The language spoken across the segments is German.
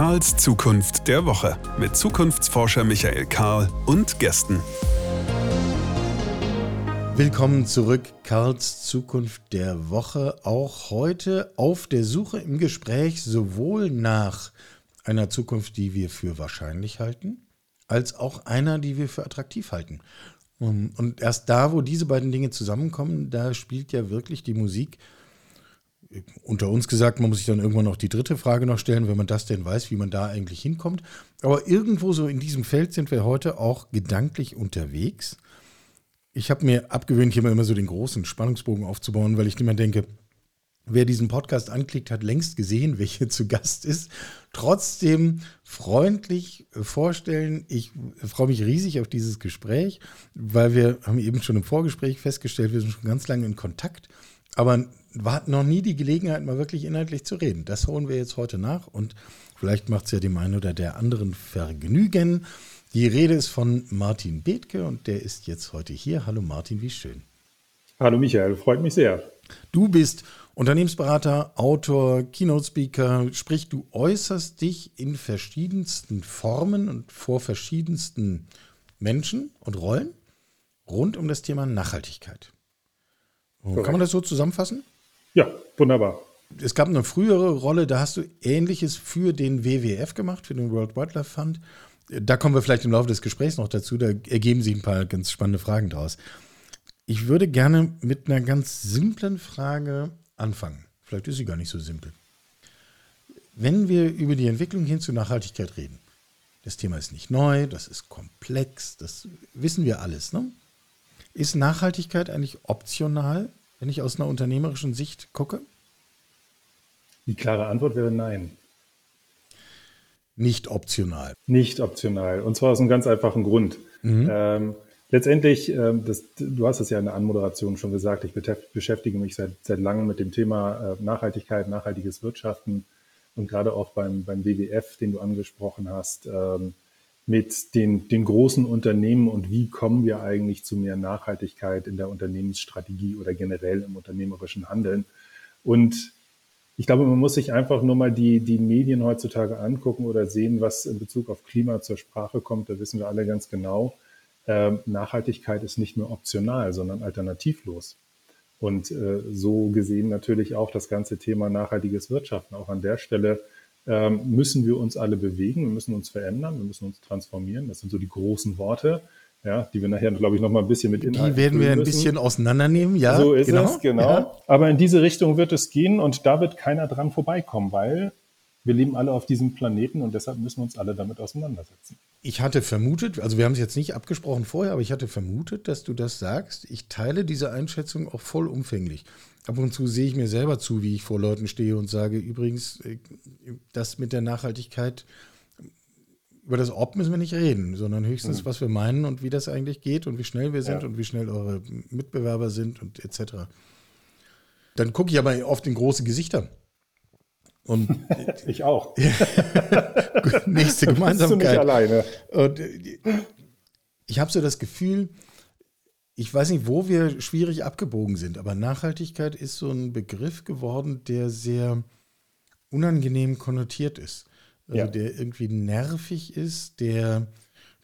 Karls Zukunft der Woche mit Zukunftsforscher Michael Karl und Gästen. Willkommen zurück, Karls Zukunft der Woche. Auch heute auf der Suche im Gespräch sowohl nach einer Zukunft, die wir für wahrscheinlich halten, als auch einer, die wir für attraktiv halten. Und erst da, wo diese beiden Dinge zusammenkommen, da spielt ja wirklich die Musik. Unter uns gesagt, man muss sich dann irgendwann noch die dritte Frage noch stellen, wenn man das denn weiß, wie man da eigentlich hinkommt. Aber irgendwo so in diesem Feld sind wir heute auch gedanklich unterwegs. Ich habe mir abgewöhnt, hier immer so den großen Spannungsbogen aufzubauen, weil ich immer denke, wer diesen Podcast anklickt, hat längst gesehen, wer hier zu Gast ist. Trotzdem freundlich vorstellen. Ich freue mich riesig auf dieses Gespräch, weil wir haben eben schon im Vorgespräch festgestellt, wir sind schon ganz lange in Kontakt, aber wir hatten noch nie die Gelegenheit, mal wirklich inhaltlich zu reden. Das holen wir jetzt heute nach und vielleicht macht es ja dem einen oder der anderen Vergnügen. Die Rede ist von Martin Bethke und der ist jetzt heute hier. Hallo Martin, wie schön. Hallo Michael, freut mich sehr. Du bist Unternehmensberater, Autor, Keynote-Speaker, sprich, du äußerst dich in verschiedensten Formen und vor verschiedensten Menschen und Rollen rund um das Thema Nachhaltigkeit. Korrekt. Kann man das so zusammenfassen? Ja, wunderbar. Es gab eine frühere Rolle, da hast du Ähnliches für den WWF gemacht, für den World Wildlife Fund. Da kommen wir vielleicht im Laufe des Gesprächs noch dazu, da ergeben sich ein paar ganz spannende Fragen draus. Ich würde gerne mit einer ganz simplen Frage anfangen. Vielleicht ist sie gar nicht so simpel. Wenn wir über die Entwicklung hin zu Nachhaltigkeit reden, das Thema ist nicht neu, das ist komplex, das wissen wir alles. Ne? Ist Nachhaltigkeit eigentlich optional, wenn ich aus einer unternehmerischen Sicht gucke? Die klare Antwort wäre nein. Nicht optional. Nicht optional. Und zwar aus einem ganz einfachen Grund. Mhm. Ähm, Letztendlich, ähm, das, du hast es ja in der Anmoderation schon gesagt, ich beschäftige mich seit, seit langem mit dem Thema äh, Nachhaltigkeit, nachhaltiges Wirtschaften und gerade auch beim, beim WWF, den du angesprochen hast, ähm, mit den, den großen Unternehmen und wie kommen wir eigentlich zu mehr Nachhaltigkeit in der Unternehmensstrategie oder generell im unternehmerischen Handeln. Und ich glaube, man muss sich einfach nur mal die, die Medien heutzutage angucken oder sehen, was in Bezug auf Klima zur Sprache kommt. Da wissen wir alle ganz genau, äh, Nachhaltigkeit ist nicht nur optional, sondern alternativlos. Und äh, so gesehen natürlich auch das ganze Thema nachhaltiges Wirtschaften. Auch an der Stelle ähm, müssen wir uns alle bewegen, wir müssen uns verändern, wir müssen uns transformieren. Das sind so die großen Worte, ja, die wir nachher, glaube ich, noch mal ein bisschen mit Inhalten Die werden wir ein müssen. bisschen auseinandernehmen, ja. So ist genau. es, genau. Ja. Aber in diese Richtung wird es gehen und da wird keiner dran vorbeikommen, weil wir leben alle auf diesem Planeten und deshalb müssen wir uns alle damit auseinandersetzen. Ich hatte vermutet, also wir haben es jetzt nicht abgesprochen vorher, aber ich hatte vermutet, dass du das sagst. Ich teile diese Einschätzung auch vollumfänglich. Ab und zu sehe ich mir selber zu, wie ich vor Leuten stehe und sage, übrigens, äh, das mit der Nachhaltigkeit, über das Ob müssen wir nicht reden, sondern höchstens, mhm. was wir meinen und wie das eigentlich geht und wie schnell wir sind ja. und wie schnell eure Mitbewerber sind und etc. Dann gucke ich aber oft in große Gesichter und ich auch. nächste Gemeinsamkeit. Bist du nicht alleine. Und ich habe so das Gefühl, ich weiß nicht, wo wir schwierig abgebogen sind, aber Nachhaltigkeit ist so ein Begriff geworden, der sehr unangenehm konnotiert ist. Also ja. der irgendwie nervig ist, der,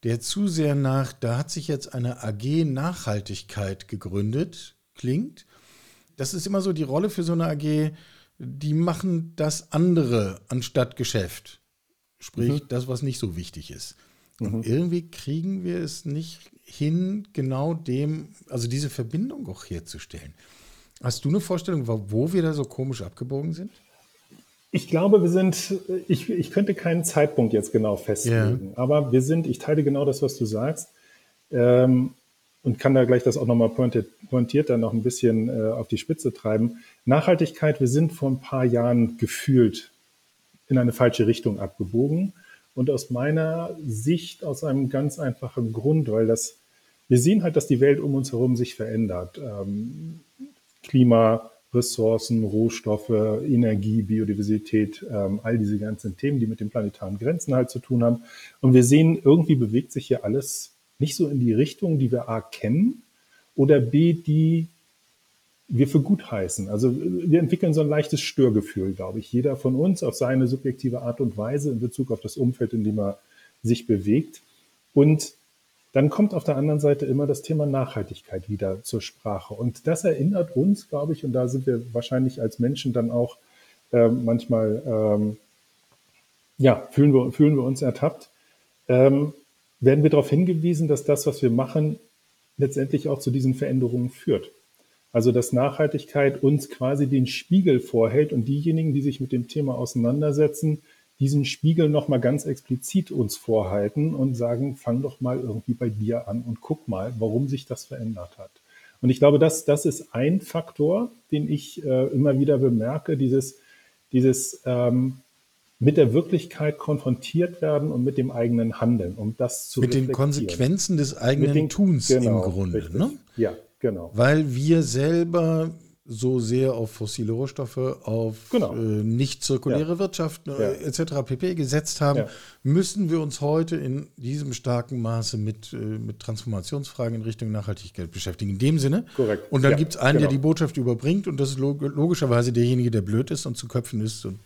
der zu sehr nach, da hat sich jetzt eine AG Nachhaltigkeit gegründet, klingt. Das ist immer so die Rolle für so eine AG, die machen das andere anstatt Geschäft. Sprich, mhm. das, was nicht so wichtig ist. Und mhm. irgendwie kriegen wir es nicht hin, genau dem, also diese Verbindung auch herzustellen. Hast du eine Vorstellung, wo wir da so komisch abgebogen sind? Ich glaube, wir sind, ich, ich könnte keinen Zeitpunkt jetzt genau festlegen, ja. aber wir sind, ich teile genau das, was du sagst. Ähm, und kann da gleich das auch nochmal pointiert, pointiert dann noch ein bisschen äh, auf die Spitze treiben. Nachhaltigkeit, wir sind vor ein paar Jahren gefühlt in eine falsche Richtung abgebogen. Und aus meiner Sicht aus einem ganz einfachen Grund, weil das, wir sehen halt, dass die Welt um uns herum sich verändert. Ähm, Klima, Ressourcen, Rohstoffe, Energie, Biodiversität, ähm, all diese ganzen Themen, die mit den planetaren Grenzen halt zu tun haben. Und wir sehen, irgendwie bewegt sich hier alles nicht so in die Richtung, die wir A kennen oder B, die wir für gut heißen. Also wir entwickeln so ein leichtes Störgefühl, glaube ich. Jeder von uns auf seine subjektive Art und Weise in Bezug auf das Umfeld, in dem er sich bewegt. Und dann kommt auf der anderen Seite immer das Thema Nachhaltigkeit wieder zur Sprache. Und das erinnert uns, glaube ich, und da sind wir wahrscheinlich als Menschen dann auch äh, manchmal, ähm, ja, fühlen wir, fühlen wir uns ertappt, ähm, werden wir darauf hingewiesen, dass das, was wir machen, letztendlich auch zu diesen Veränderungen führt. Also dass Nachhaltigkeit uns quasi den Spiegel vorhält und diejenigen, die sich mit dem Thema auseinandersetzen, diesen Spiegel nochmal ganz explizit uns vorhalten und sagen, fang doch mal irgendwie bei dir an und guck mal, warum sich das verändert hat. Und ich glaube, das, das ist ein Faktor, den ich äh, immer wieder bemerke, dieses, dieses ähm, mit der Wirklichkeit konfrontiert werden und mit dem eigenen Handeln, um das zu Mit den Konsequenzen des eigenen den, Tuns genau, im Grunde. Ne? Ja, genau. Weil wir selber so sehr auf fossile Rohstoffe, auf genau. äh, nicht zirkuläre ja. Wirtschaft äh, ja. etc. pp. gesetzt haben, ja. müssen wir uns heute in diesem starken Maße mit, äh, mit Transformationsfragen in Richtung Nachhaltigkeit beschäftigen. In dem Sinne. Korrekt. Und dann gibt es einen, genau. der die Botschaft überbringt und das ist log logischerweise derjenige, der blöd ist und zu köpfen ist. Und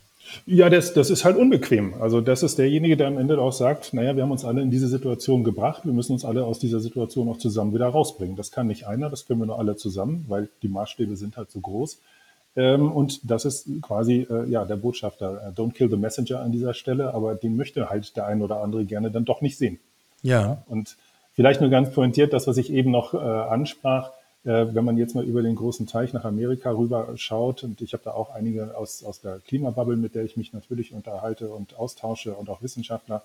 ja, das, das ist halt unbequem. Also das ist derjenige, der am Ende auch sagt, naja, wir haben uns alle in diese Situation gebracht, wir müssen uns alle aus dieser Situation auch zusammen wieder rausbringen. Das kann nicht einer, das können wir nur alle zusammen, weil die Maßstäbe sind halt so groß. Ähm, und das ist quasi äh, ja der Botschafter, äh, don't kill the messenger an dieser Stelle, aber den möchte halt der ein oder andere gerne dann doch nicht sehen. Ja. Und vielleicht nur ganz pointiert, das, was ich eben noch äh, ansprach, wenn man jetzt mal über den großen Teich nach Amerika rüber schaut, und ich habe da auch einige aus, aus der Klimabubble, mit der ich mich natürlich unterhalte und austausche und auch Wissenschaftler,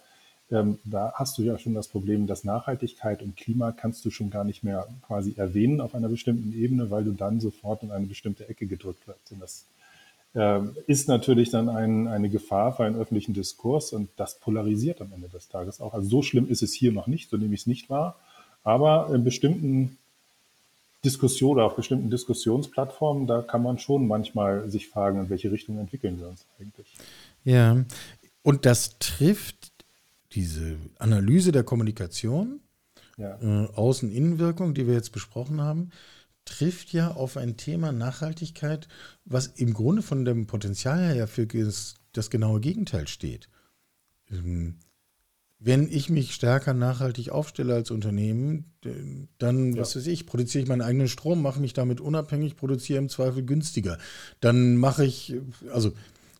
ähm, da hast du ja schon das Problem, dass Nachhaltigkeit und Klima kannst du schon gar nicht mehr quasi erwähnen auf einer bestimmten Ebene, weil du dann sofort in eine bestimmte Ecke gedrückt wirst. Und das äh, ist natürlich dann ein, eine Gefahr für einen öffentlichen Diskurs und das polarisiert am Ende des Tages auch. Also so schlimm ist es hier noch nicht, so nehme ich es nicht wahr. Aber in bestimmten Diskussion oder auf bestimmten Diskussionsplattformen, da kann man schon manchmal sich fragen, in welche Richtung entwickeln wir uns eigentlich. Ja, und das trifft diese Analyse der Kommunikation, ja. äh, Außen-Innenwirkung, die wir jetzt besprochen haben, trifft ja auf ein Thema Nachhaltigkeit, was im Grunde von dem Potenzial her für das genaue Gegenteil steht. Ähm, wenn ich mich stärker nachhaltig aufstelle als Unternehmen, dann, ja. was weiß ich, produziere ich meinen eigenen Strom, mache mich damit unabhängig, produziere im Zweifel günstiger. Dann mache ich, also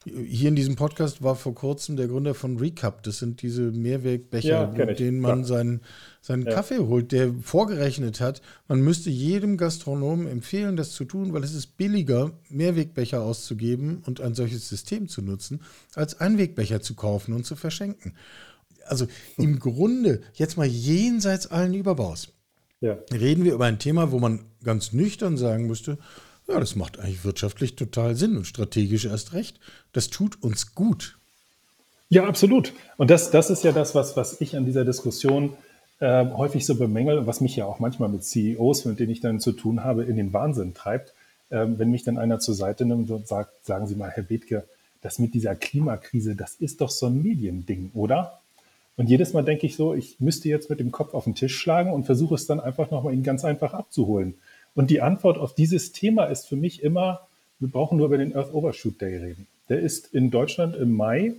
hier in diesem Podcast war vor kurzem der Gründer von Recap. Das sind diese Mehrwegbecher, ja, mit denen man ja. seinen, seinen ja. Kaffee holt, der vorgerechnet hat, man müsste jedem Gastronomen empfehlen, das zu tun, weil es ist billiger, Mehrwegbecher auszugeben und ein solches System zu nutzen, als Einwegbecher zu kaufen und zu verschenken also im Grunde, jetzt mal jenseits allen Überbaus, ja. reden wir über ein Thema, wo man ganz nüchtern sagen müsste, ja, das macht eigentlich wirtschaftlich total Sinn und strategisch erst recht. Das tut uns gut. Ja, absolut. Und das, das ist ja das, was, was ich an dieser Diskussion äh, häufig so bemängel und was mich ja auch manchmal mit CEOs, mit denen ich dann zu tun habe, in den Wahnsinn treibt. Äh, wenn mich dann einer zur Seite nimmt und sagt, sagen Sie mal, Herr Bethke, das mit dieser Klimakrise, das ist doch so ein Mediending, oder? Und jedes Mal denke ich so, ich müsste jetzt mit dem Kopf auf den Tisch schlagen und versuche es dann einfach nochmal ihn ganz einfach abzuholen. Und die Antwort auf dieses Thema ist für mich immer, wir brauchen nur über den Earth Overshoot Day reden. Der ist in Deutschland im Mai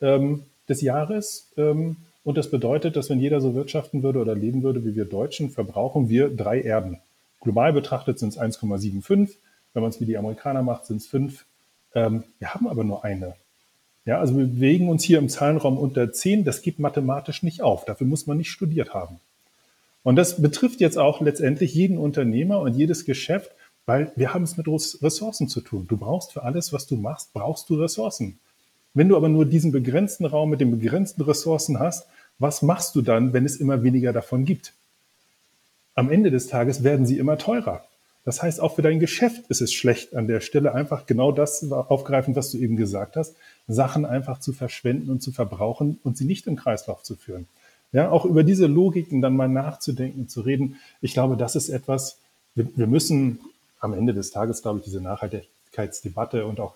ähm, des Jahres. Ähm, und das bedeutet, dass wenn jeder so wirtschaften würde oder leben würde wie wir Deutschen, verbrauchen wir drei Erden. Global betrachtet sind es 1,75. Wenn man es wie die Amerikaner macht, sind es fünf. Ähm, wir haben aber nur eine. Ja, also wir bewegen uns hier im Zahlenraum unter 10. Das geht mathematisch nicht auf. Dafür muss man nicht studiert haben. Und das betrifft jetzt auch letztendlich jeden Unternehmer und jedes Geschäft, weil wir haben es mit Ressourcen zu tun. Du brauchst für alles, was du machst, brauchst du Ressourcen. Wenn du aber nur diesen begrenzten Raum mit den begrenzten Ressourcen hast, was machst du dann, wenn es immer weniger davon gibt? Am Ende des Tages werden sie immer teurer. Das heißt, auch für dein Geschäft ist es schlecht, an der Stelle einfach genau das aufgreifen, was du eben gesagt hast, Sachen einfach zu verschwenden und zu verbrauchen und sie nicht im Kreislauf zu führen. Ja, auch über diese Logiken dann mal nachzudenken, zu reden. Ich glaube, das ist etwas, wir, wir müssen am Ende des Tages, glaube ich, diese Nachhaltigkeitsdebatte und auch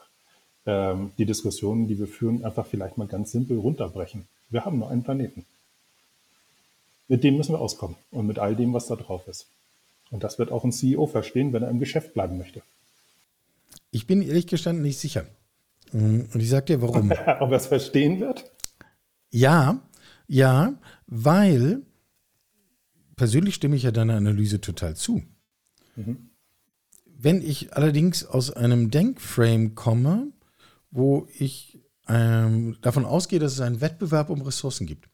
ähm, die Diskussionen, die wir führen, einfach vielleicht mal ganz simpel runterbrechen. Wir haben nur einen Planeten. Mit dem müssen wir auskommen und mit all dem, was da drauf ist. Und das wird auch ein CEO verstehen, wenn er im Geschäft bleiben möchte. Ich bin ehrlich gestanden nicht sicher. Und ich sage dir warum. Ob er es verstehen wird? Ja, ja, weil persönlich stimme ich ja deiner Analyse total zu. Mhm. Wenn ich allerdings aus einem Denkframe komme, wo ich ähm, davon ausgehe, dass es einen Wettbewerb um Ressourcen gibt.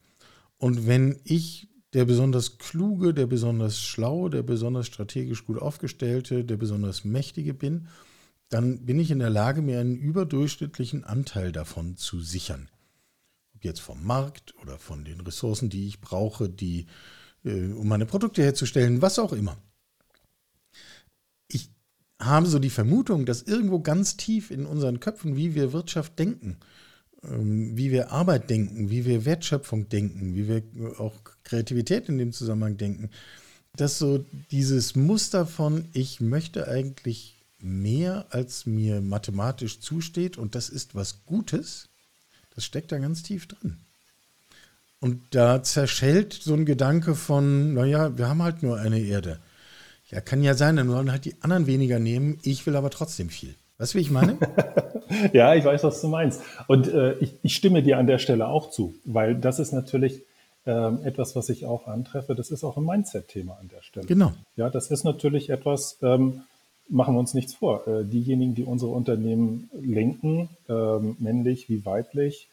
Und wenn ich der besonders kluge, der besonders schlaue, der besonders strategisch gut aufgestellte, der besonders mächtige bin, dann bin ich in der Lage, mir einen überdurchschnittlichen Anteil davon zu sichern. Ob jetzt vom Markt oder von den Ressourcen, die ich brauche, die, äh, um meine Produkte herzustellen, was auch immer. Ich habe so die Vermutung, dass irgendwo ganz tief in unseren Köpfen, wie wir Wirtschaft denken, ähm, wie wir Arbeit denken, wie wir Wertschöpfung denken, wie wir auch Kreativität in dem Zusammenhang denken, dass so dieses Muster von ich möchte eigentlich mehr, als mir mathematisch zusteht und das ist was Gutes, das steckt da ganz tief drin. Und da zerschellt so ein Gedanke von, naja, wir haben halt nur eine Erde. Ja, kann ja sein, dann wollen halt die anderen weniger nehmen, ich will aber trotzdem viel. Weißt du, wie ich meine? ja, ich weiß, was du meinst. Und äh, ich, ich, stimme dir an der Stelle auch zu, weil das ist natürlich ähm, etwas, was ich auch antreffe. Das ist auch ein Mindset-Thema an der Stelle. Genau. Ja, das ist natürlich etwas, ähm, machen wir uns nichts vor. Äh, diejenigen, die unsere Unternehmen lenken, ähm, männlich wie weiblich,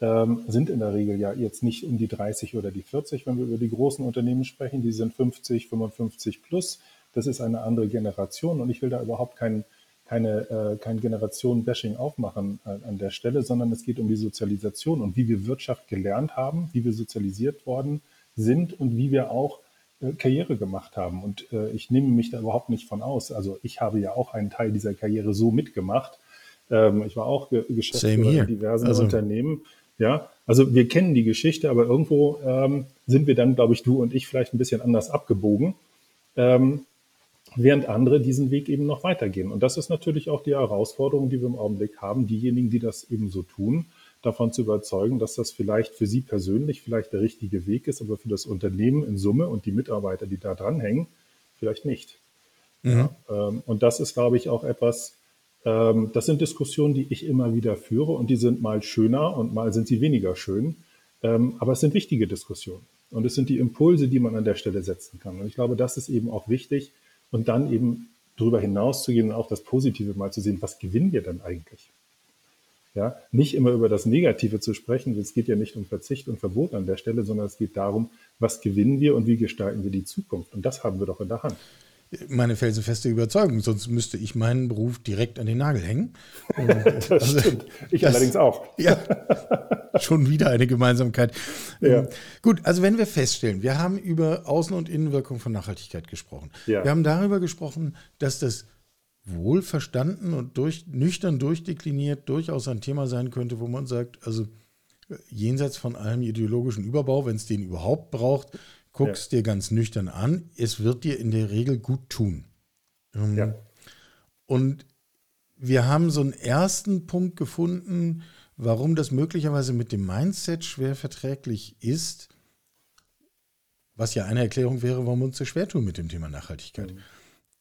ähm, sind in der Regel ja jetzt nicht um die 30 oder die 40, wenn wir über die großen Unternehmen sprechen. Die sind 50, 55 plus. Das ist eine andere Generation und ich will da überhaupt keinen keine, äh, kein Generationen-Bashing aufmachen äh, an der Stelle, sondern es geht um die Sozialisation und wie wir Wirtschaft gelernt haben, wie wir sozialisiert worden sind und wie wir auch Karriere gemacht haben. Und äh, ich nehme mich da überhaupt nicht von aus. Also ich habe ja auch einen Teil dieser Karriere so mitgemacht. Ähm, ich war auch Ge Geschäftsführer in diversen also. Unternehmen. Ja, also wir kennen die Geschichte, aber irgendwo ähm, sind wir dann, glaube ich, du und ich vielleicht ein bisschen anders abgebogen. Ähm, während andere diesen Weg eben noch weitergehen. Und das ist natürlich auch die Herausforderung, die wir im Augenblick haben, diejenigen, die das eben so tun, davon zu überzeugen, dass das vielleicht für sie persönlich vielleicht der richtige Weg ist, aber für das Unternehmen in Summe und die Mitarbeiter, die da dranhängen, vielleicht nicht. Mhm. Ja, ähm, und das ist, glaube ich, auch etwas, ähm, das sind Diskussionen, die ich immer wieder führe und die sind mal schöner und mal sind sie weniger schön. Ähm, aber es sind wichtige Diskussionen. Und es sind die Impulse, die man an der Stelle setzen kann. Und ich glaube, das ist eben auch wichtig, und dann eben darüber hinaus zu gehen und auch das Positive mal zu sehen, was gewinnen wir dann eigentlich? Ja, nicht immer über das Negative zu sprechen, es geht ja nicht um Verzicht und Verbot an der Stelle, sondern es geht darum, was gewinnen wir und wie gestalten wir die Zukunft. Und das haben wir doch in der Hand meine felsenfeste Überzeugung, sonst müsste ich meinen Beruf direkt an den Nagel hängen. das also, stimmt. Ich das, allerdings auch. ja, schon wieder eine Gemeinsamkeit. Ja. Ähm, gut, also wenn wir feststellen, wir haben über Außen- und Innenwirkung von Nachhaltigkeit gesprochen. Ja. Wir haben darüber gesprochen, dass das wohl verstanden und durch, nüchtern durchdekliniert durchaus ein Thema sein könnte, wo man sagt, also jenseits von allem ideologischen Überbau, wenn es den überhaupt braucht, guckst ja. dir ganz nüchtern an, es wird dir in der Regel gut tun. Ähm, ja. Und wir haben so einen ersten Punkt gefunden, warum das möglicherweise mit dem Mindset schwer verträglich ist, was ja eine Erklärung wäre, warum wir uns so schwer tun mit dem Thema Nachhaltigkeit.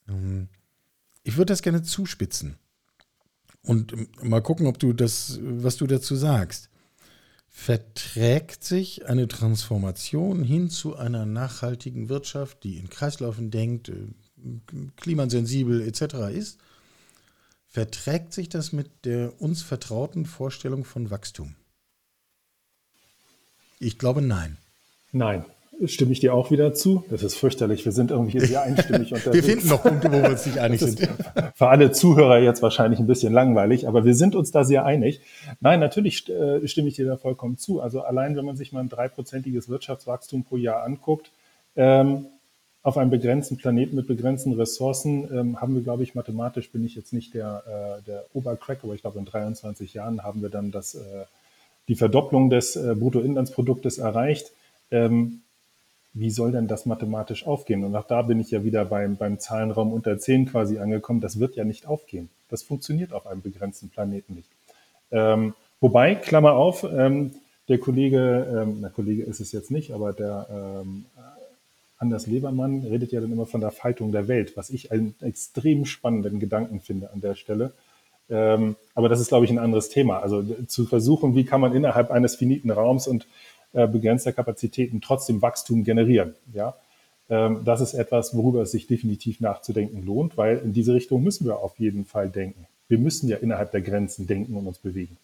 Mhm. Ich würde das gerne zuspitzen und mal gucken, ob du das, was du dazu sagst verträgt sich eine Transformation hin zu einer nachhaltigen Wirtschaft, die in Kreislaufen denkt, äh, klimasensibel etc. ist, verträgt sich das mit der uns vertrauten Vorstellung von Wachstum? Ich glaube nein. Nein stimme ich dir auch wieder zu. Das ist fürchterlich. Wir sind irgendwie sehr einstimmig unterwegs. wir finden noch Punkte, wo wir uns nicht einig sind. Für alle Zuhörer jetzt wahrscheinlich ein bisschen langweilig, aber wir sind uns da sehr einig. Nein, natürlich äh, stimme ich dir da vollkommen zu. Also allein, wenn man sich mal ein dreiprozentiges Wirtschaftswachstum pro Jahr anguckt, ähm, auf einem begrenzten Planeten mit begrenzten Ressourcen ähm, haben wir, glaube ich, mathematisch bin ich jetzt nicht der, äh, der Obercrack, aber ich glaube, in 23 Jahren haben wir dann das, äh, die Verdopplung des äh, Bruttoinlandsproduktes erreicht. Ähm, wie soll denn das mathematisch aufgehen? Und auch da bin ich ja wieder beim, beim Zahlenraum unter 10 quasi angekommen. Das wird ja nicht aufgehen. Das funktioniert auf einem begrenzten Planeten nicht. Ähm, wobei, Klammer auf, ähm, der Kollege, ähm, der Kollege ist es jetzt nicht, aber der, ähm, Anders Lebermann redet ja dann immer von der Faltung der Welt, was ich einen extrem spannenden Gedanken finde an der Stelle. Ähm, aber das ist, glaube ich, ein anderes Thema. Also zu versuchen, wie kann man innerhalb eines finiten Raums und äh, begrenzter Kapazitäten trotzdem Wachstum generieren. Ja, ähm, das ist etwas, worüber es sich definitiv nachzudenken lohnt, weil in diese Richtung müssen wir auf jeden Fall denken. Wir müssen ja innerhalb der Grenzen denken und uns bewegen.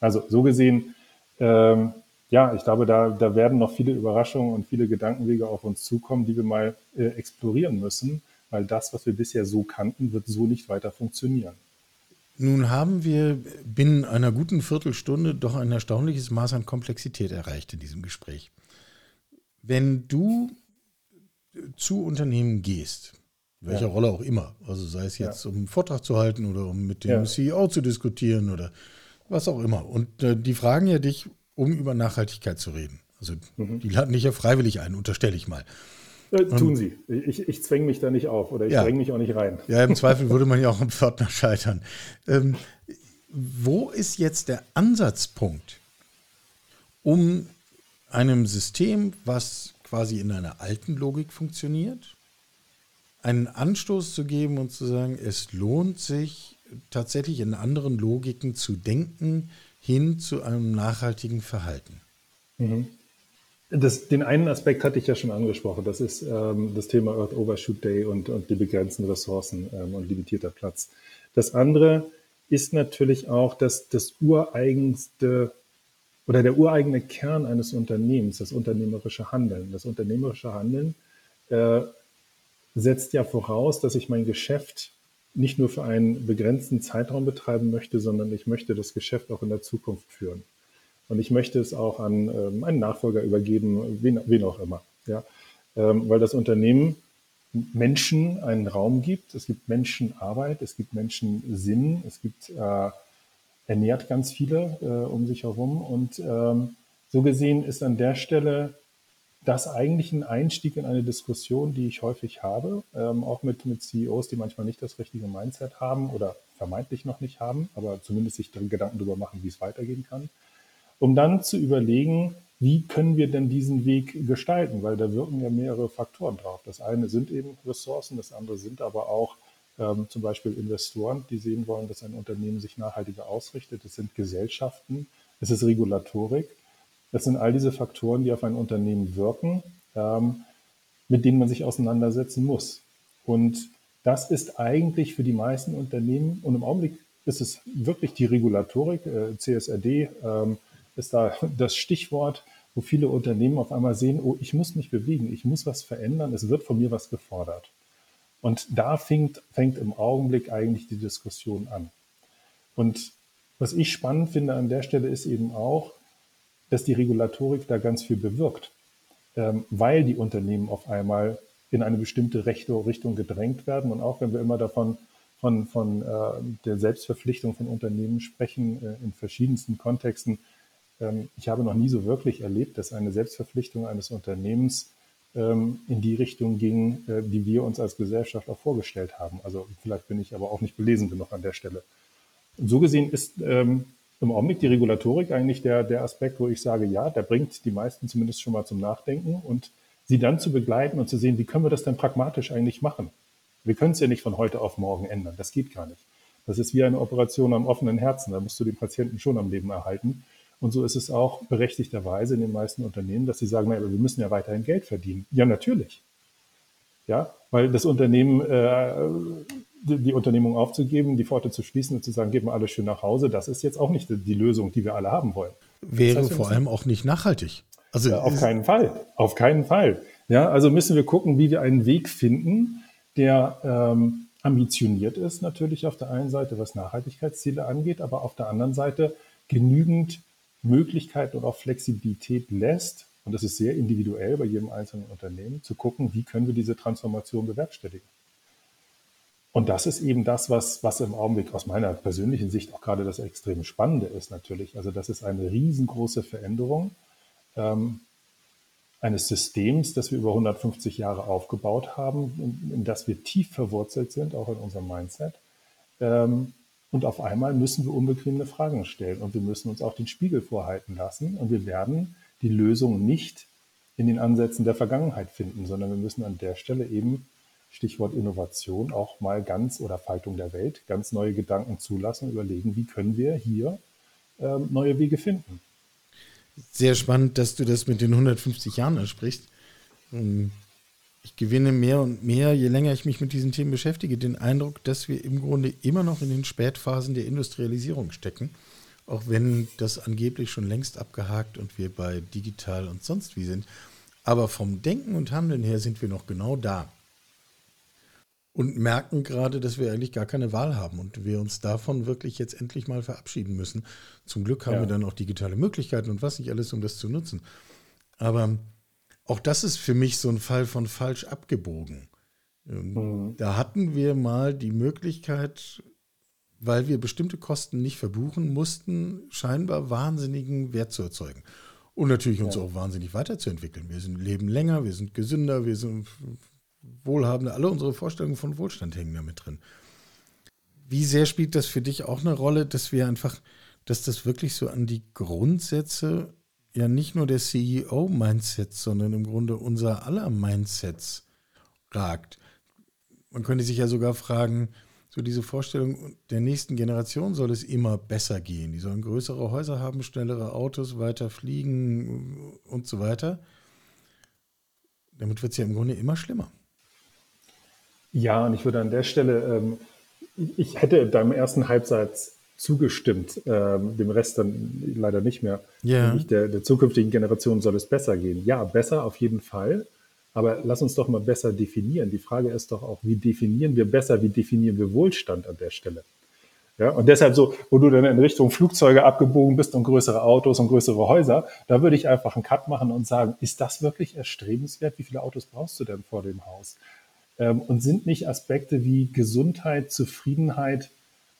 Also so gesehen, ähm, ja, ich glaube, da, da werden noch viele Überraschungen und viele Gedankenwege auf uns zukommen, die wir mal äh, explorieren müssen, weil das, was wir bisher so kannten, wird so nicht weiter funktionieren. Nun haben wir binnen einer guten Viertelstunde doch ein erstaunliches Maß an Komplexität erreicht in diesem Gespräch. Wenn du zu Unternehmen gehst, welcher ja. Rolle auch immer, also sei es jetzt, ja. um einen Vortrag zu halten oder um mit dem ja. CEO zu diskutieren oder was auch immer. Und äh, die fragen ja dich, um über Nachhaltigkeit zu reden. Also mhm. die laden dich ja freiwillig ein, unterstelle ich mal. Äh, tun sie. Ich, ich zwänge mich da nicht auf oder ich ja. dränge mich auch nicht rein. Ja, im Zweifel würde man ja auch am Pförtner scheitern. Ähm, wo ist jetzt der Ansatzpunkt, um einem System, was quasi in einer alten Logik funktioniert, einen Anstoß zu geben und zu sagen, es lohnt sich tatsächlich in anderen Logiken zu denken, hin zu einem nachhaltigen Verhalten? Mhm. Das, den einen Aspekt hatte ich ja schon angesprochen. Das ist ähm, das Thema Earth Overshoot Day und, und die begrenzten Ressourcen ähm, und limitierter Platz. Das andere ist natürlich auch dass das ureigenste oder der ureigene Kern eines Unternehmens, das unternehmerische Handeln. Das unternehmerische Handeln äh, setzt ja voraus, dass ich mein Geschäft nicht nur für einen begrenzten Zeitraum betreiben möchte, sondern ich möchte das Geschäft auch in der Zukunft führen. Und ich möchte es auch an ähm, einen Nachfolger übergeben, wen, wen auch immer. Ja? Ähm, weil das Unternehmen Menschen einen Raum gibt, es gibt Menschen Arbeit, es gibt Menschen Sinn, es gibt äh, ernährt ganz viele äh, um sich herum. Und ähm, so gesehen ist an der Stelle das eigentlich ein Einstieg in eine Diskussion, die ich häufig habe, ähm, auch mit, mit CEOs, die manchmal nicht das richtige Mindset haben oder vermeintlich noch nicht haben, aber zumindest sich Gedanken darüber machen, wie es weitergehen kann um dann zu überlegen, wie können wir denn diesen Weg gestalten, weil da wirken ja mehrere Faktoren drauf. Das eine sind eben Ressourcen, das andere sind aber auch ähm, zum Beispiel Investoren, die sehen wollen, dass ein Unternehmen sich nachhaltiger ausrichtet. Es sind Gesellschaften, es ist Regulatorik. Das sind all diese Faktoren, die auf ein Unternehmen wirken, ähm, mit denen man sich auseinandersetzen muss. Und das ist eigentlich für die meisten Unternehmen, und im Augenblick ist es wirklich die Regulatorik, äh, CSRD, ähm, ist da das Stichwort, wo viele Unternehmen auf einmal sehen, oh, ich muss mich bewegen, ich muss was verändern, es wird von mir was gefordert. Und da fängt, fängt im Augenblick eigentlich die Diskussion an. Und was ich spannend finde an der Stelle ist eben auch, dass die Regulatorik da ganz viel bewirkt, ähm, weil die Unternehmen auf einmal in eine bestimmte Richtung gedrängt werden. Und auch wenn wir immer davon von, von äh, der Selbstverpflichtung von Unternehmen sprechen, äh, in verschiedensten Kontexten, ich habe noch nie so wirklich erlebt, dass eine Selbstverpflichtung eines Unternehmens ähm, in die Richtung ging, äh, die wir uns als Gesellschaft auch vorgestellt haben. Also vielleicht bin ich aber auch nicht belesen genug an der Stelle. Und so gesehen ist ähm, im Augenblick die Regulatorik eigentlich der, der Aspekt, wo ich sage, ja, der bringt die meisten zumindest schon mal zum Nachdenken und sie dann zu begleiten und zu sehen, wie können wir das denn pragmatisch eigentlich machen? Wir können es ja nicht von heute auf morgen ändern. Das geht gar nicht. Das ist wie eine Operation am offenen Herzen. Da musst du den Patienten schon am Leben erhalten. Und so ist es auch berechtigterweise in den meisten Unternehmen, dass sie sagen, naja, wir müssen ja weiterhin Geld verdienen. Ja, natürlich. Ja, weil das Unternehmen, äh, die, die, Unternehmung aufzugeben, die Pforte zu schließen und zu sagen, geben wir alles schön nach Hause, das ist jetzt auch nicht die Lösung, die wir alle haben wollen. Wäre das heißt, vor allem auch nicht nachhaltig. Also ja, auf keinen Fall. Auf keinen Fall. Ja, also müssen wir gucken, wie wir einen Weg finden, der ähm, ambitioniert ist, natürlich auf der einen Seite, was Nachhaltigkeitsziele angeht, aber auf der anderen Seite genügend Möglichkeit und auch Flexibilität lässt, und das ist sehr individuell bei jedem einzelnen Unternehmen, zu gucken, wie können wir diese Transformation bewerkstelligen. Und das ist eben das, was, was im Augenblick aus meiner persönlichen Sicht auch gerade das extrem Spannende ist natürlich. Also das ist eine riesengroße Veränderung ähm, eines Systems, das wir über 150 Jahre aufgebaut haben, in, in das wir tief verwurzelt sind, auch in unserem Mindset. Ähm, und auf einmal müssen wir unbequeme Fragen stellen und wir müssen uns auch den Spiegel vorhalten lassen und wir werden die Lösung nicht in den Ansätzen der Vergangenheit finden, sondern wir müssen an der Stelle eben, Stichwort Innovation, auch mal ganz oder Faltung der Welt, ganz neue Gedanken zulassen, überlegen, wie können wir hier ähm, neue Wege finden. Sehr spannend, dass du das mit den 150 Jahren ansprichst. Ich gewinne mehr und mehr, je länger ich mich mit diesen Themen beschäftige, den Eindruck, dass wir im Grunde immer noch in den Spätphasen der Industrialisierung stecken, auch wenn das angeblich schon längst abgehakt und wir bei digital und sonst wie sind. Aber vom Denken und Handeln her sind wir noch genau da und merken gerade, dass wir eigentlich gar keine Wahl haben und wir uns davon wirklich jetzt endlich mal verabschieden müssen. Zum Glück haben ja. wir dann auch digitale Möglichkeiten und was nicht alles, um das zu nutzen. Aber auch das ist für mich so ein Fall von falsch abgebogen. Ähm, mhm. Da hatten wir mal die Möglichkeit, weil wir bestimmte Kosten nicht verbuchen mussten, scheinbar wahnsinnigen Wert zu erzeugen. Und natürlich uns ja. auch wahnsinnig weiterzuentwickeln. Wir sind, leben länger, wir sind gesünder, wir sind wohlhabender. Alle unsere Vorstellungen von Wohlstand hängen da mit drin. Wie sehr spielt das für dich auch eine Rolle, dass wir einfach, dass das wirklich so an die Grundsätze ja nicht nur der CEO-Mindset, sondern im Grunde unser aller Mindsets ragt. Man könnte sich ja sogar fragen, so diese Vorstellung der nächsten Generation soll es immer besser gehen. Die sollen größere Häuser haben, schnellere Autos, weiter fliegen und so weiter. Damit wird es ja im Grunde immer schlimmer. Ja, und ich würde an der Stelle, ähm, ich hätte deinem ersten Halbsatz zugestimmt, ähm, dem Rest dann leider nicht mehr. Ja. Der, der zukünftigen Generation soll es besser gehen. Ja, besser auf jeden Fall. Aber lass uns doch mal besser definieren. Die Frage ist doch auch, wie definieren wir besser, wie definieren wir Wohlstand an der Stelle? Ja, und deshalb so, wo du dann in Richtung Flugzeuge abgebogen bist und größere Autos und größere Häuser, da würde ich einfach einen Cut machen und sagen, ist das wirklich erstrebenswert? Wie viele Autos brauchst du denn vor dem Haus? Ähm, und sind nicht Aspekte wie Gesundheit, Zufriedenheit,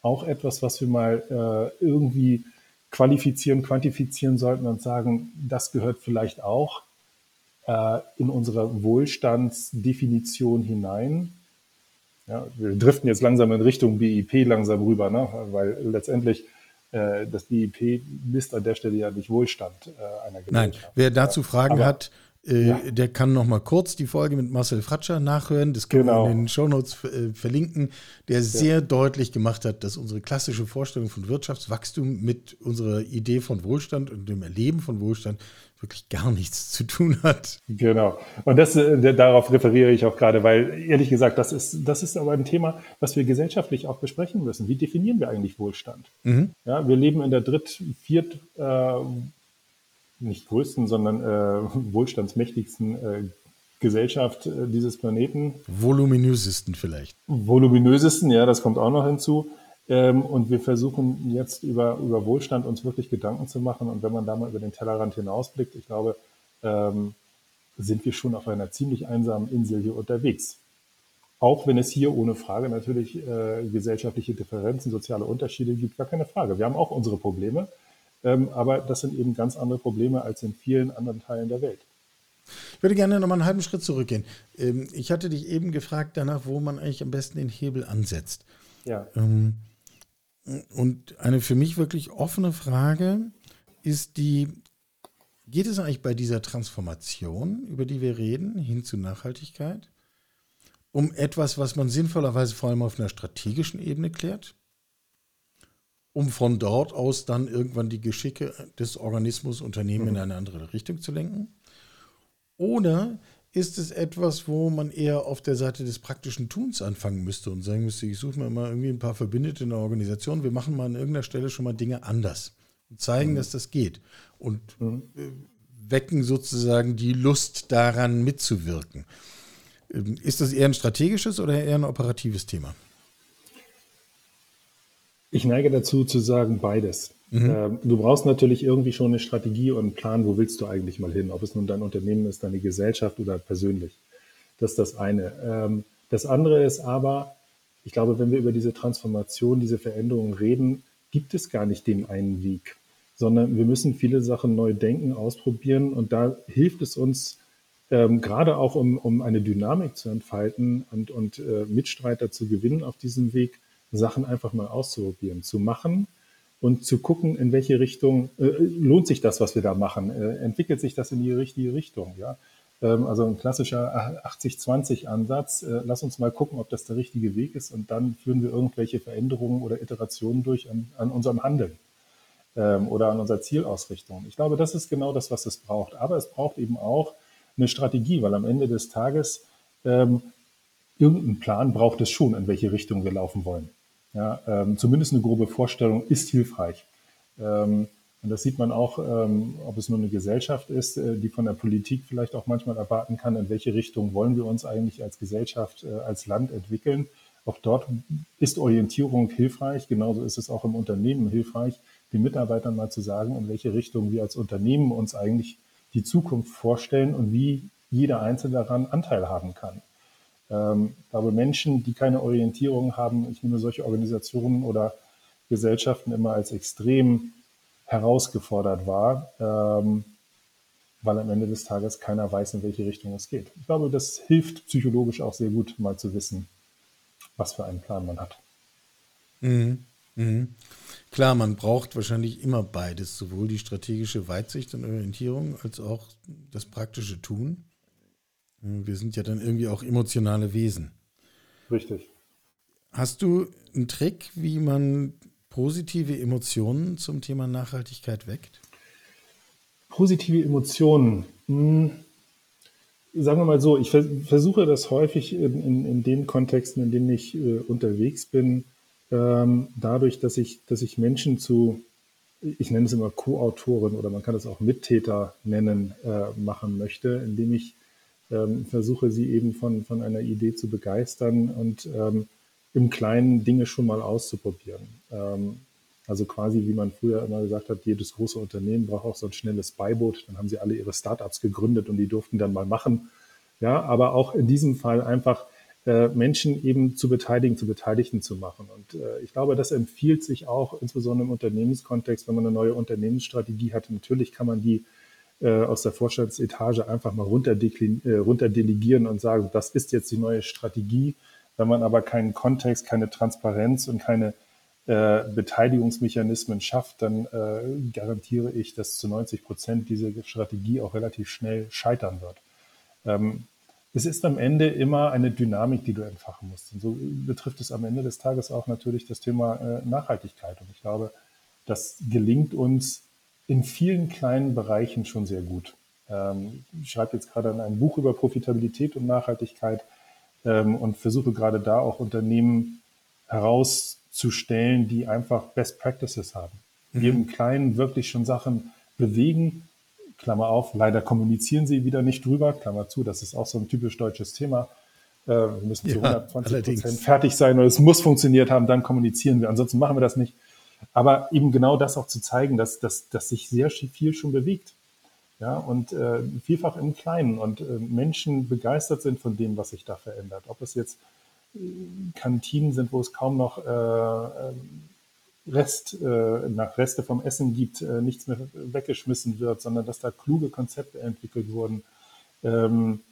auch etwas, was wir mal äh, irgendwie qualifizieren, quantifizieren sollten und sagen, das gehört vielleicht auch äh, in unsere Wohlstandsdefinition hinein. Ja, wir driften jetzt langsam in Richtung BIP langsam rüber, ne? weil letztendlich äh, das BIP misst an der Stelle ja nicht Wohlstand äh, einer Gesellschaft. Nein, wer dazu Fragen Aber, hat, äh, ja. Der kann noch mal kurz die Folge mit Marcel Fratscher nachhören. Das können genau. wir in den Shownotes äh, verlinken, der sehr ja. deutlich gemacht hat, dass unsere klassische Vorstellung von Wirtschaftswachstum mit unserer Idee von Wohlstand und dem Erleben von Wohlstand wirklich gar nichts zu tun hat. Genau. Und das, äh, darauf referiere ich auch gerade, weil ehrlich gesagt, das ist, das ist aber ein Thema, was wir gesellschaftlich auch besprechen müssen. Wie definieren wir eigentlich Wohlstand? Mhm. Ja, wir leben in der dritt-, viert- äh, nicht größten, sondern äh, wohlstandsmächtigsten äh, Gesellschaft äh, dieses Planeten. Voluminösesten vielleicht. Voluminösesten, ja, das kommt auch noch hinzu. Ähm, und wir versuchen jetzt über, über Wohlstand uns wirklich Gedanken zu machen. Und wenn man da mal über den Tellerrand hinausblickt, ich glaube, ähm, sind wir schon auf einer ziemlich einsamen Insel hier unterwegs. Auch wenn es hier ohne Frage natürlich äh, gesellschaftliche Differenzen, soziale Unterschiede gibt, gar keine Frage. Wir haben auch unsere Probleme. Ähm, aber das sind eben ganz andere Probleme als in vielen anderen Teilen der Welt. Ich würde gerne noch mal einen halben Schritt zurückgehen. Ähm, ich hatte dich eben gefragt danach, wo man eigentlich am besten den Hebel ansetzt. Ja. Ähm, und eine für mich wirklich offene Frage ist die, geht es eigentlich bei dieser Transformation, über die wir reden, hin zu Nachhaltigkeit, um etwas, was man sinnvollerweise vor allem auf einer strategischen Ebene klärt? Um von dort aus dann irgendwann die Geschicke des Organismus, Unternehmen mhm. in eine andere Richtung zu lenken? Oder ist es etwas, wo man eher auf der Seite des praktischen Tuns anfangen müsste und sagen müsste, ich suche mir mal irgendwie ein paar Verbündete in der Organisation, wir machen mal an irgendeiner Stelle schon mal Dinge anders und zeigen, mhm. dass das geht und mhm. Äh, wecken sozusagen die Lust daran mitzuwirken. Ähm, ist das eher ein strategisches oder eher ein operatives Thema? Ich neige dazu zu sagen beides. Mhm. Ähm, du brauchst natürlich irgendwie schon eine Strategie und einen Plan, wo willst du eigentlich mal hin, ob es nun dein Unternehmen ist, deine Gesellschaft oder persönlich. Das ist das eine. Ähm, das andere ist aber, ich glaube, wenn wir über diese Transformation, diese Veränderungen reden, gibt es gar nicht den einen Weg, sondern wir müssen viele Sachen neu denken, ausprobieren und da hilft es uns, ähm, gerade auch um, um eine Dynamik zu entfalten und, und äh, Mitstreiter zu gewinnen auf diesem Weg, Sachen einfach mal auszuprobieren, zu machen, und zu gucken, in welche Richtung äh, lohnt sich das, was wir da machen, äh, entwickelt sich das in die richtige Richtung, ja. Ähm, also ein klassischer 80-20-Ansatz. Äh, lass uns mal gucken, ob das der richtige Weg ist und dann führen wir irgendwelche Veränderungen oder Iterationen durch an, an unserem Handeln ähm, oder an unserer Zielausrichtung. Ich glaube, das ist genau das, was es braucht. Aber es braucht eben auch eine Strategie, weil am Ende des Tages ähm, irgendeinen Plan braucht es schon, in welche Richtung wir laufen wollen. Ja, ähm, zumindest eine grobe Vorstellung ist hilfreich. Ähm, und das sieht man auch, ähm, ob es nur eine Gesellschaft ist, äh, die von der Politik vielleicht auch manchmal erwarten kann, in welche Richtung wollen wir uns eigentlich als Gesellschaft, äh, als Land entwickeln. Auch dort ist Orientierung hilfreich. Genauso ist es auch im Unternehmen hilfreich, den Mitarbeitern mal zu sagen, in welche Richtung wir als Unternehmen uns eigentlich die Zukunft vorstellen und wie jeder Einzelne daran Anteil haben kann. Ähm, ich glaube, Menschen, die keine Orientierung haben, ich nehme solche Organisationen oder Gesellschaften immer als extrem herausgefordert war, ähm, weil am Ende des Tages keiner weiß, in welche Richtung es geht. Ich glaube, das hilft psychologisch auch sehr gut, mal zu wissen, was für einen Plan man hat. Mhm. Mhm. Klar, man braucht wahrscheinlich immer beides, sowohl die strategische Weitsicht und Orientierung als auch das praktische Tun. Wir sind ja dann irgendwie auch emotionale Wesen. Richtig. Hast du einen Trick, wie man positive Emotionen zum Thema Nachhaltigkeit weckt? Positive Emotionen. Hm. Sagen wir mal so, ich versuche das häufig in, in, in den Kontexten, in denen ich äh, unterwegs bin, ähm, dadurch, dass ich, dass ich Menschen zu, ich nenne es immer Co-Autoren oder man kann es auch Mittäter nennen, äh, machen möchte, indem ich ähm, versuche, sie eben von, von einer Idee zu begeistern und ähm, im Kleinen Dinge schon mal auszuprobieren. Ähm, also quasi, wie man früher immer gesagt hat, jedes große Unternehmen braucht auch so ein schnelles Beiboot. Dann haben sie alle ihre Startups gegründet und die durften dann mal machen. Ja, aber auch in diesem Fall einfach äh, Menschen eben zu beteiligen, zu Beteiligten zu machen. Und äh, ich glaube, das empfiehlt sich auch, insbesondere im Unternehmenskontext, wenn man eine neue Unternehmensstrategie hat. Natürlich kann man die äh, aus der Vorstandsetage einfach mal äh, runterdelegieren und sagen, das ist jetzt die neue Strategie. Wenn man aber keinen Kontext, keine Transparenz und keine äh, Beteiligungsmechanismen schafft, dann äh, garantiere ich, dass zu 90 Prozent diese Strategie auch relativ schnell scheitern wird. Ähm, es ist am Ende immer eine Dynamik, die du entfachen musst. Und so betrifft es am Ende des Tages auch natürlich das Thema äh, Nachhaltigkeit. Und ich glaube, das gelingt uns in vielen kleinen Bereichen schon sehr gut. Ähm, ich schreibe jetzt gerade an einem Buch über Profitabilität und Nachhaltigkeit ähm, und versuche gerade da auch Unternehmen herauszustellen, die einfach Best Practices haben, die mhm. im Kleinen wirklich schon Sachen bewegen, Klammer auf, leider kommunizieren sie wieder nicht drüber, Klammer zu, das ist auch so ein typisch deutsches Thema. Äh, wir müssen zu 120 Prozent fertig sein und es muss funktioniert haben, dann kommunizieren wir. Ansonsten machen wir das nicht. Aber eben genau das auch zu zeigen, dass, dass, dass sich sehr viel schon bewegt. Ja, und äh, vielfach im Kleinen und äh, Menschen begeistert sind von dem, was sich da verändert. Ob es jetzt äh, Kantinen sind, wo es kaum noch äh, ähm, Rest, äh, nach Reste vom Essen gibt, äh, nichts mehr weggeschmissen wird, sondern dass da kluge Konzepte entwickelt wurden, ähm,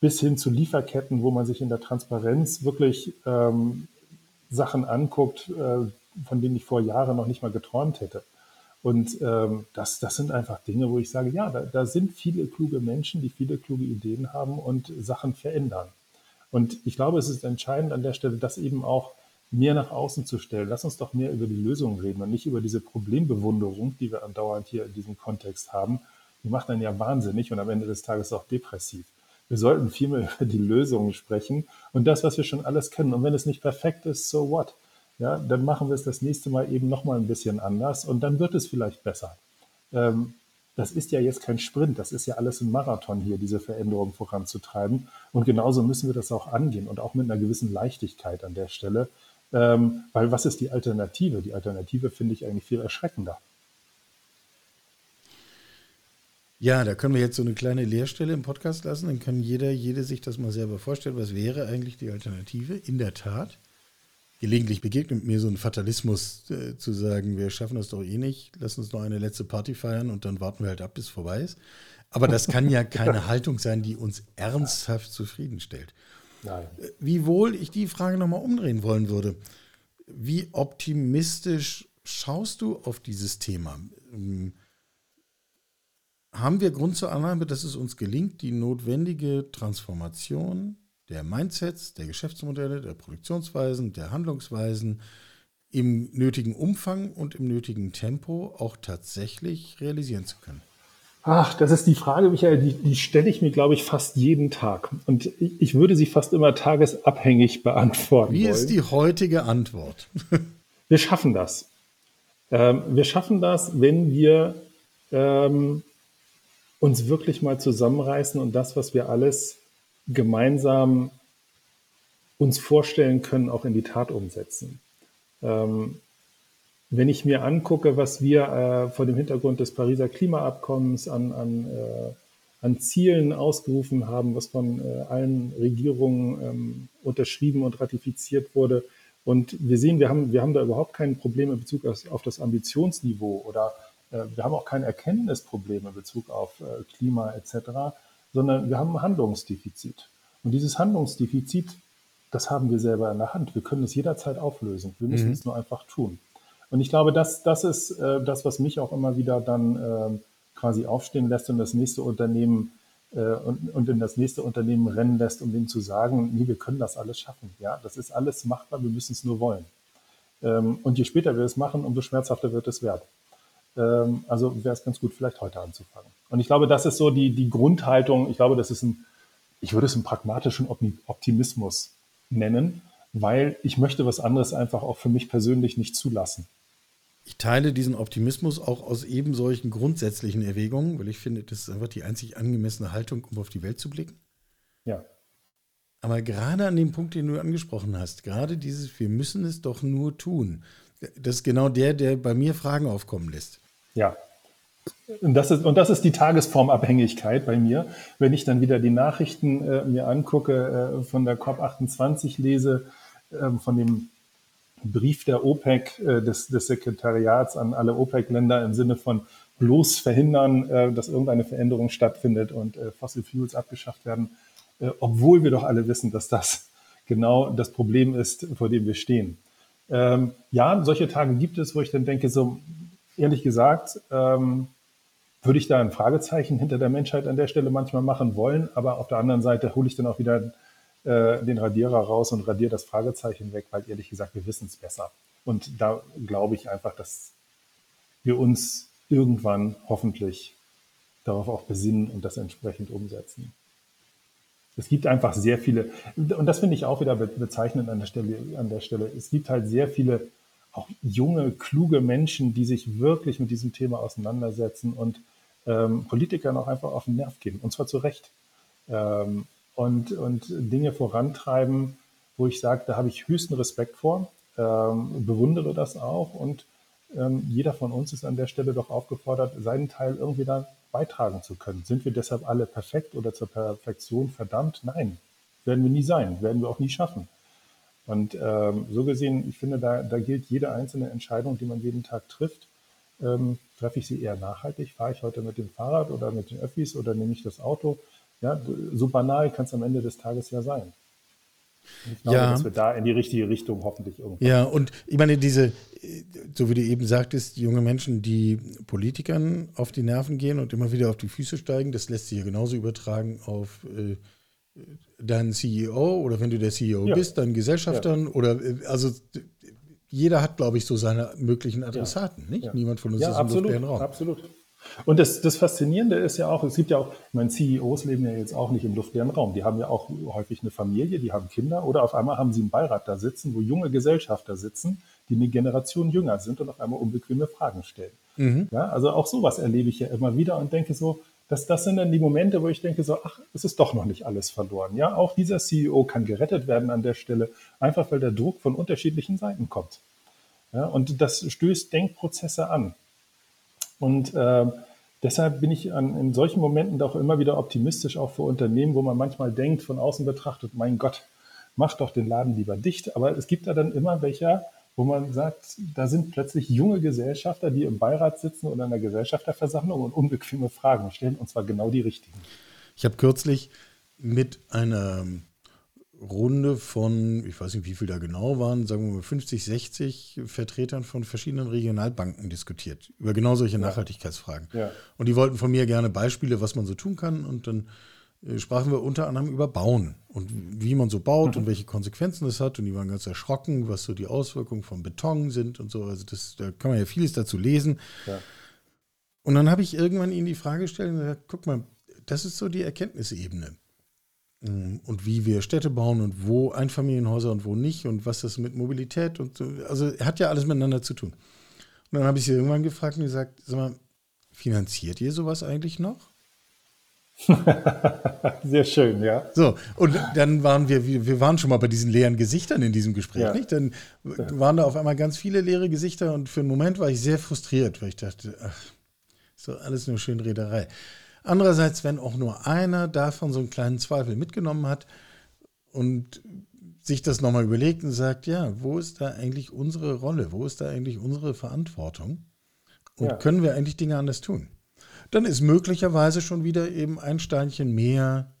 bis hin zu Lieferketten, wo man sich in der Transparenz wirklich ähm, Sachen anguckt, äh, von denen ich vor Jahren noch nicht mal geträumt hätte. Und ähm, das, das sind einfach Dinge, wo ich sage, ja, da, da sind viele kluge Menschen, die viele kluge Ideen haben und Sachen verändern. Und ich glaube, es ist entscheidend an der Stelle, das eben auch mehr nach außen zu stellen. Lass uns doch mehr über die Lösungen reden und nicht über diese Problembewunderung, die wir andauernd hier in diesem Kontext haben. Die macht dann ja wahnsinnig und am Ende des Tages auch depressiv. Wir sollten viel mehr über die Lösungen sprechen und das, was wir schon alles kennen. Und wenn es nicht perfekt ist, so what? Ja, dann machen wir es das nächste Mal eben nochmal ein bisschen anders und dann wird es vielleicht besser. Ähm, das ist ja jetzt kein Sprint, das ist ja alles ein Marathon hier, diese Veränderung voranzutreiben. Und genauso müssen wir das auch angehen und auch mit einer gewissen Leichtigkeit an der Stelle. Ähm, weil was ist die Alternative? Die Alternative finde ich eigentlich viel erschreckender. Ja, da können wir jetzt so eine kleine Leerstelle im Podcast lassen. Dann kann jeder, jede sich das mal selber vorstellen. Was wäre eigentlich die Alternative? In der Tat. Gelegentlich begegnet mir so ein Fatalismus äh, zu sagen, wir schaffen das doch eh nicht, lass uns noch eine letzte Party feiern und dann warten wir halt ab, bis es vorbei ist. Aber das kann ja keine Haltung sein, die uns ernsthaft zufriedenstellt. Nein. Wiewohl ich die Frage nochmal umdrehen wollen würde. Wie optimistisch schaust du auf dieses Thema? Ähm, haben wir Grund zur Annahme, dass es uns gelingt, die notwendige Transformation der Mindsets, der Geschäftsmodelle, der Produktionsweisen, der Handlungsweisen im nötigen Umfang und im nötigen Tempo auch tatsächlich realisieren zu können? Ach, das ist die Frage, Michael, die, die stelle ich mir, glaube ich, fast jeden Tag. Und ich, ich würde sie fast immer tagesabhängig beantworten. Wie wollen. ist die heutige Antwort? wir schaffen das. Ähm, wir schaffen das, wenn wir ähm, uns wirklich mal zusammenreißen und das, was wir alles gemeinsam uns vorstellen können, auch in die Tat umsetzen. Ähm, wenn ich mir angucke, was wir äh, vor dem Hintergrund des Pariser Klimaabkommens an, an, äh, an Zielen ausgerufen haben, was von äh, allen Regierungen ähm, unterschrieben und ratifiziert wurde, und wir sehen, wir haben, wir haben da überhaupt kein Problem in Bezug auf, auf das Ambitionsniveau oder äh, wir haben auch kein Erkenntnisproblem in Bezug auf äh, Klima etc., sondern wir haben ein Handlungsdefizit. Und dieses Handlungsdefizit, das haben wir selber in der Hand. Wir können es jederzeit auflösen. Wir müssen mhm. es nur einfach tun. Und ich glaube, das, das ist äh, das, was mich auch immer wieder dann äh, quasi aufstehen lässt und das nächste Unternehmen äh, und, und in das nächste Unternehmen rennen lässt, um denen zu sagen, nee, wir können das alles schaffen. Ja, das ist alles machbar, wir müssen es nur wollen. Ähm, und je später wir es machen, umso schmerzhafter wird es werden. Ähm, also wäre es ganz gut, vielleicht heute anzufangen. Und ich glaube, das ist so die, die Grundhaltung. Ich glaube, das ist ein, ich würde es einen pragmatischen Optimismus nennen, weil ich möchte was anderes einfach auch für mich persönlich nicht zulassen. Ich teile diesen Optimismus auch aus eben solchen grundsätzlichen Erwägungen, weil ich finde, das ist einfach die einzig angemessene Haltung, um auf die Welt zu blicken. Ja. Aber gerade an dem Punkt, den du angesprochen hast, gerade dieses, wir müssen es doch nur tun, das ist genau der, der bei mir Fragen aufkommen lässt. Ja. Und das ist, und das ist die Tagesformabhängigkeit bei mir. Wenn ich dann wieder die Nachrichten äh, mir angucke, äh, von der COP28 lese, äh, von dem Brief der OPEC, äh, des, des Sekretariats an alle OPEC-Länder im Sinne von bloß verhindern, äh, dass irgendeine Veränderung stattfindet und äh, Fossil Fuels abgeschafft werden, obwohl wir doch alle wissen, dass das genau das Problem ist, vor dem wir stehen. Ähm, ja, solche Tage gibt es, wo ich dann denke, so ehrlich gesagt, ähm, würde ich da ein Fragezeichen hinter der Menschheit an der Stelle manchmal machen wollen, aber auf der anderen Seite hole ich dann auch wieder äh, den Radierer raus und radiere das Fragezeichen weg, weil ehrlich gesagt, wir wissen es besser. Und da glaube ich einfach, dass wir uns irgendwann hoffentlich darauf auch besinnen und das entsprechend umsetzen. Es gibt einfach sehr viele, und das finde ich auch wieder bezeichnend an der Stelle, an der Stelle. Es gibt halt sehr viele auch junge, kluge Menschen, die sich wirklich mit diesem Thema auseinandersetzen und ähm, Politikern auch einfach auf den Nerv gehen, und zwar zu Recht. Ähm, und, und Dinge vorantreiben, wo ich sage, da habe ich höchsten Respekt vor, ähm, bewundere das auch und ähm, jeder von uns ist an der Stelle doch aufgefordert, seinen Teil irgendwie da beitragen zu können. Sind wir deshalb alle perfekt oder zur Perfektion verdammt? Nein, werden wir nie sein, werden wir auch nie schaffen. Und ähm, so gesehen, ich finde, da, da gilt jede einzelne Entscheidung, die man jeden Tag trifft. Ähm, treffe ich sie eher nachhaltig? Fahre ich heute mit dem Fahrrad oder mit den Öffis oder nehme ich das Auto? Ja, so banal kann es am Ende des Tages ja sein. Ich glaube, ja. dass wir da in die richtige Richtung hoffentlich irgendwann. Ja, und ich meine, diese, so wie du eben sagtest, junge Menschen, die Politikern auf die Nerven gehen und immer wieder auf die Füße steigen, das lässt sich ja genauso übertragen auf äh, deinen CEO oder wenn du der CEO ja. bist, deinen Gesellschaftern ja. oder äh, also jeder hat, glaube ich, so seine möglichen Adressaten, nicht? Niemand von uns ist im luftleeren Raum. Absolut. Und das, das Faszinierende ist ja auch, es gibt ja auch, ich meine, CEOs leben ja jetzt auch nicht im luftleeren Raum. Die haben ja auch häufig eine Familie, die haben Kinder oder auf einmal haben sie einen Beirat da sitzen, wo junge Gesellschafter sitzen, die eine Generation jünger sind und auf einmal unbequeme Fragen stellen. Mhm. Ja, also auch sowas erlebe ich ja immer wieder und denke so, dass das sind dann die Momente, wo ich denke so, ach, es ist doch noch nicht alles verloren. Ja, auch dieser CEO kann gerettet werden an der Stelle, einfach weil der Druck von unterschiedlichen Seiten kommt. Ja, und das stößt Denkprozesse an. Und äh, deshalb bin ich an, in solchen Momenten doch immer wieder optimistisch, auch für Unternehmen, wo man manchmal denkt, von außen betrachtet, mein Gott, mach doch den Laden lieber dicht. Aber es gibt da dann immer welche, wo man sagt, da sind plötzlich junge Gesellschafter, die im Beirat sitzen oder in der Gesellschafterversammlung und unbequeme Fragen stellen, und zwar genau die richtigen. Ich habe kürzlich mit einer Runde von, ich weiß nicht, wie viel da genau waren, sagen wir mal 50, 60 Vertretern von verschiedenen Regionalbanken diskutiert über genau solche ja. Nachhaltigkeitsfragen. Ja. Und die wollten von mir gerne Beispiele, was man so tun kann. Und dann äh, sprachen wir unter anderem über Bauen und wie man so baut mhm. und welche Konsequenzen das hat. Und die waren ganz erschrocken, was so die Auswirkungen von Beton sind und so. Also das, da kann man ja vieles dazu lesen. Ja. Und dann habe ich irgendwann ihnen die Frage gestellt und gesagt, guck mal, das ist so die Erkenntnisebene. Mm, und wie wir Städte bauen und wo Einfamilienhäuser und wo nicht und was das mit Mobilität und so. Also hat ja alles miteinander zu tun. Und dann habe ich sie irgendwann gefragt und gesagt, sag mal, finanziert ihr sowas eigentlich noch? Sehr schön, ja. So, und dann waren wir, wir waren schon mal bei diesen leeren Gesichtern in diesem Gespräch, ja. nicht? Dann waren da auf einmal ganz viele leere Gesichter und für einen Moment war ich sehr frustriert, weil ich dachte, ach, ist doch alles nur schön Rederei. Andererseits, wenn auch nur einer davon so einen kleinen Zweifel mitgenommen hat und sich das nochmal überlegt und sagt, ja, wo ist da eigentlich unsere Rolle? Wo ist da eigentlich unsere Verantwortung? Und ja. können wir eigentlich Dinge anders tun? dann ist möglicherweise schon wieder eben ein Steinchen mehr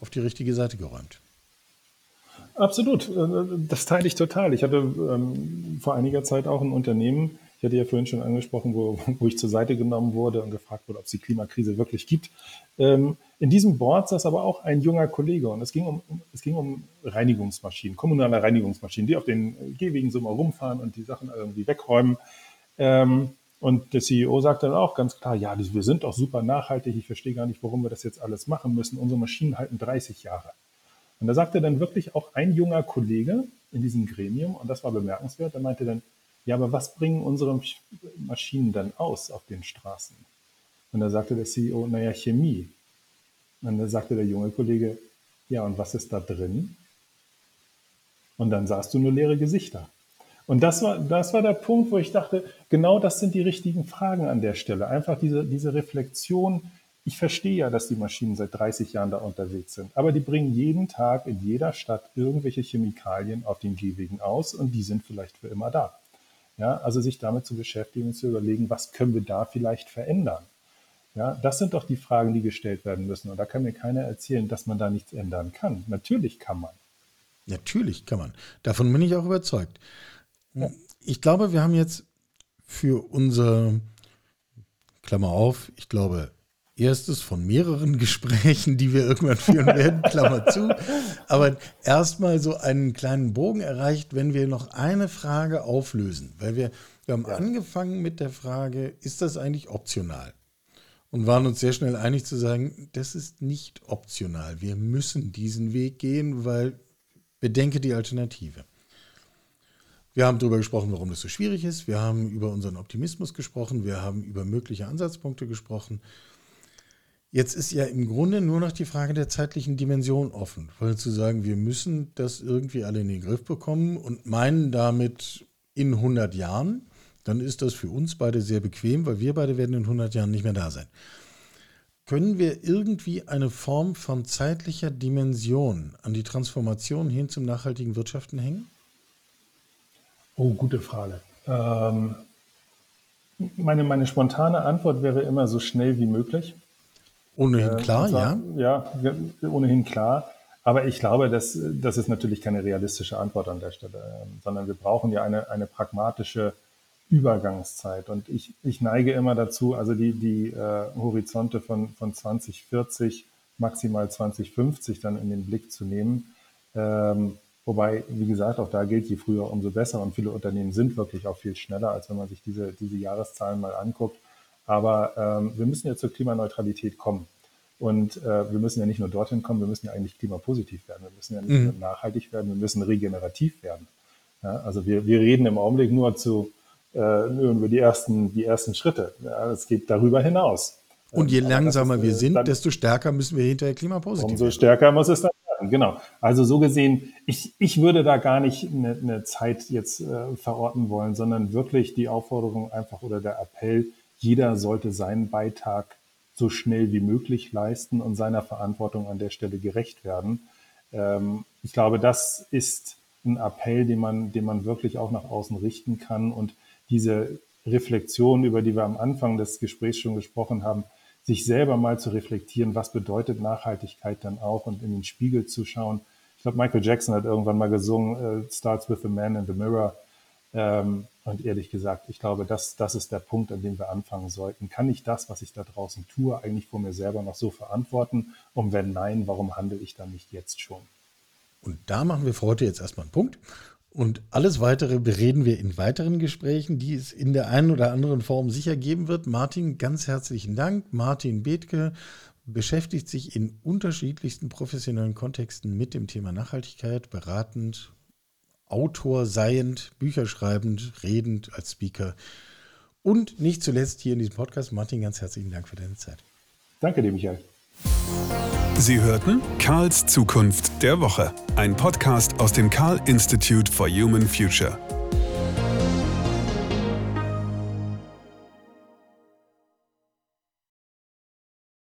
auf die richtige Seite geräumt. Absolut, das teile ich total. Ich hatte ähm, vor einiger Zeit auch ein Unternehmen, ich hatte ja vorhin schon angesprochen, wo, wo ich zur Seite genommen wurde und gefragt wurde, ob es die Klimakrise wirklich gibt. Ähm, in diesem Board saß aber auch ein junger Kollege und es ging um, es ging um Reinigungsmaschinen, kommunale Reinigungsmaschinen, die auf den Gehwegen so mal rumfahren und die Sachen irgendwie wegräumen. Ähm, und der CEO sagt dann auch ganz klar, ja, wir sind doch super nachhaltig, ich verstehe gar nicht, warum wir das jetzt alles machen müssen. Unsere Maschinen halten 30 Jahre. Und da sagte dann wirklich auch ein junger Kollege in diesem Gremium, und das war bemerkenswert, der meinte dann, ja, aber was bringen unsere Maschinen dann aus auf den Straßen? Und da sagte der CEO, naja, Chemie. Und dann sagte der junge Kollege, ja, und was ist da drin? Und dann sahst du nur leere Gesichter. Und das war, das war der Punkt, wo ich dachte, genau das sind die richtigen Fragen an der Stelle. Einfach diese, diese Reflexion. Ich verstehe ja, dass die Maschinen seit 30 Jahren da unterwegs sind, aber die bringen jeden Tag in jeder Stadt irgendwelche Chemikalien auf den Gehwegen aus und die sind vielleicht für immer da. Ja, also sich damit zu beschäftigen und zu überlegen, was können wir da vielleicht verändern? Ja, das sind doch die Fragen, die gestellt werden müssen. Und da kann mir keiner erzählen, dass man da nichts ändern kann. Natürlich kann man. Natürlich kann man. Davon bin ich auch überzeugt. Ich glaube, wir haben jetzt für unser, Klammer auf, ich glaube, erstes von mehreren Gesprächen, die wir irgendwann führen werden, Klammer zu, aber erstmal so einen kleinen Bogen erreicht, wenn wir noch eine Frage auflösen, weil wir, wir haben ja. angefangen mit der Frage, ist das eigentlich optional? Und waren uns sehr schnell einig zu sagen, das ist nicht optional. Wir müssen diesen Weg gehen, weil bedenke die Alternative. Wir haben darüber gesprochen, warum das so schwierig ist. Wir haben über unseren Optimismus gesprochen. Wir haben über mögliche Ansatzpunkte gesprochen. Jetzt ist ja im Grunde nur noch die Frage der zeitlichen Dimension offen, weil zu sagen, wir müssen das irgendwie alle in den Griff bekommen und meinen damit in 100 Jahren, dann ist das für uns beide sehr bequem, weil wir beide werden in 100 Jahren nicht mehr da sein. Können wir irgendwie eine Form von zeitlicher Dimension an die Transformation hin zum nachhaltigen Wirtschaften hängen? Oh, gute Frage. Ähm, meine, meine spontane Antwort wäre immer so schnell wie möglich. Ohnehin äh, klar, zwar, ja? Ja, ohnehin klar. Aber ich glaube, das, das ist natürlich keine realistische Antwort an der Stelle, äh, sondern wir brauchen ja eine, eine pragmatische Übergangszeit. Und ich, ich neige immer dazu, also die, die äh, Horizonte von, von 2040, maximal 2050 dann in den Blick zu nehmen. Ähm, Wobei, wie gesagt, auch da gilt, je früher, umso besser. Und viele Unternehmen sind wirklich auch viel schneller, als wenn man sich diese, diese Jahreszahlen mal anguckt. Aber ähm, wir müssen ja zur Klimaneutralität kommen. Und äh, wir müssen ja nicht nur dorthin kommen, wir müssen ja eigentlich klimapositiv werden. Wir müssen ja nicht mhm. nur nachhaltig werden, wir müssen regenerativ werden. Ja, also wir, wir reden im Augenblick nur zu äh, über die ersten, die ersten Schritte. Ja, es geht darüber hinaus. Und je langsamer ist, wir äh, sind, dann, desto stärker müssen wir hinterher klimapositiv werden. Umso stärker muss es dann genau. Also so gesehen, ich, ich würde da gar nicht eine, eine Zeit jetzt äh, verorten wollen, sondern wirklich die Aufforderung einfach oder der Appell, jeder sollte seinen Beitrag so schnell wie möglich leisten und seiner Verantwortung an der Stelle gerecht werden. Ähm, ich glaube, das ist ein Appell, den man, den man wirklich auch nach außen richten kann und diese Reflexion, über die wir am Anfang des Gesprächs schon gesprochen haben, sich selber mal zu reflektieren, was bedeutet Nachhaltigkeit dann auch und in den Spiegel zu schauen. Ich glaube, Michael Jackson hat irgendwann mal gesungen, äh, Starts with the Man in the Mirror. Ähm, und ehrlich gesagt, ich glaube, das, das ist der Punkt, an dem wir anfangen sollten. Kann ich das, was ich da draußen tue, eigentlich vor mir selber noch so verantworten? Und wenn nein, warum handle ich dann nicht jetzt schon? Und da machen wir für heute jetzt erstmal einen Punkt. Und alles weitere bereden wir in weiteren Gesprächen, die es in der einen oder anderen Form sicher geben wird. Martin, ganz herzlichen Dank. Martin Bethke beschäftigt sich in unterschiedlichsten professionellen Kontexten mit dem Thema Nachhaltigkeit, beratend, Autor seiend, Bücher schreibend, redend als Speaker. Und nicht zuletzt hier in diesem Podcast. Martin, ganz herzlichen Dank für deine Zeit. Danke dir, Michael. Sie hörten Karls Zukunft der Woche, ein Podcast aus dem Karl Institute for Human Future.